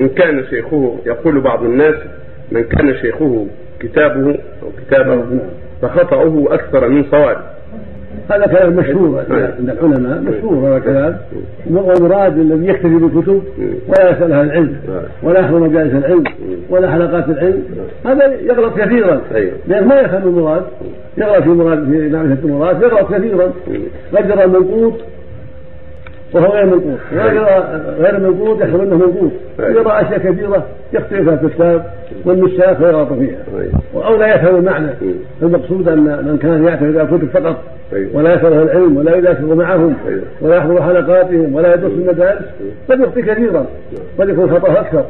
من كان شيخه يقول بعض الناس من كان شيخه كتابه أو كتابه فخطأه أكثر من صوابه هذا كلام مشهور عند العلماء مشهور هذا كلام والمراد الذي يكتفي بالكتب ولا يسأل أهل العلم ولا يحضر مجالس العلم ولا حلقات العلم. هذا يغلط كثيرا. لأنه ما يفهم المراد. يغلط في مراد في معرفة المراد يغلط كثيرا. قد يرى المنقوط. وهو غير منقوط غير منقوط يحسب أنه منقوط يرى أشياء كثيرة يختلف فيها الكتاب والنساخ ويغلط فيها. أو لا يفهم المعنى. المقصود أن من كان يعتمد على الكتب فقط. ولا يسأل العلم ولا يذاكر معهم. ولا يحضر حلقاتهم ولا يدرس المدارس. قد يخطي كثيرا. قد يكون خطأه أكثر.